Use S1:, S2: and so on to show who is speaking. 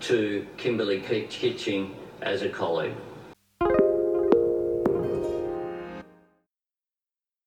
S1: چ کمبل کچھ ایس اے کال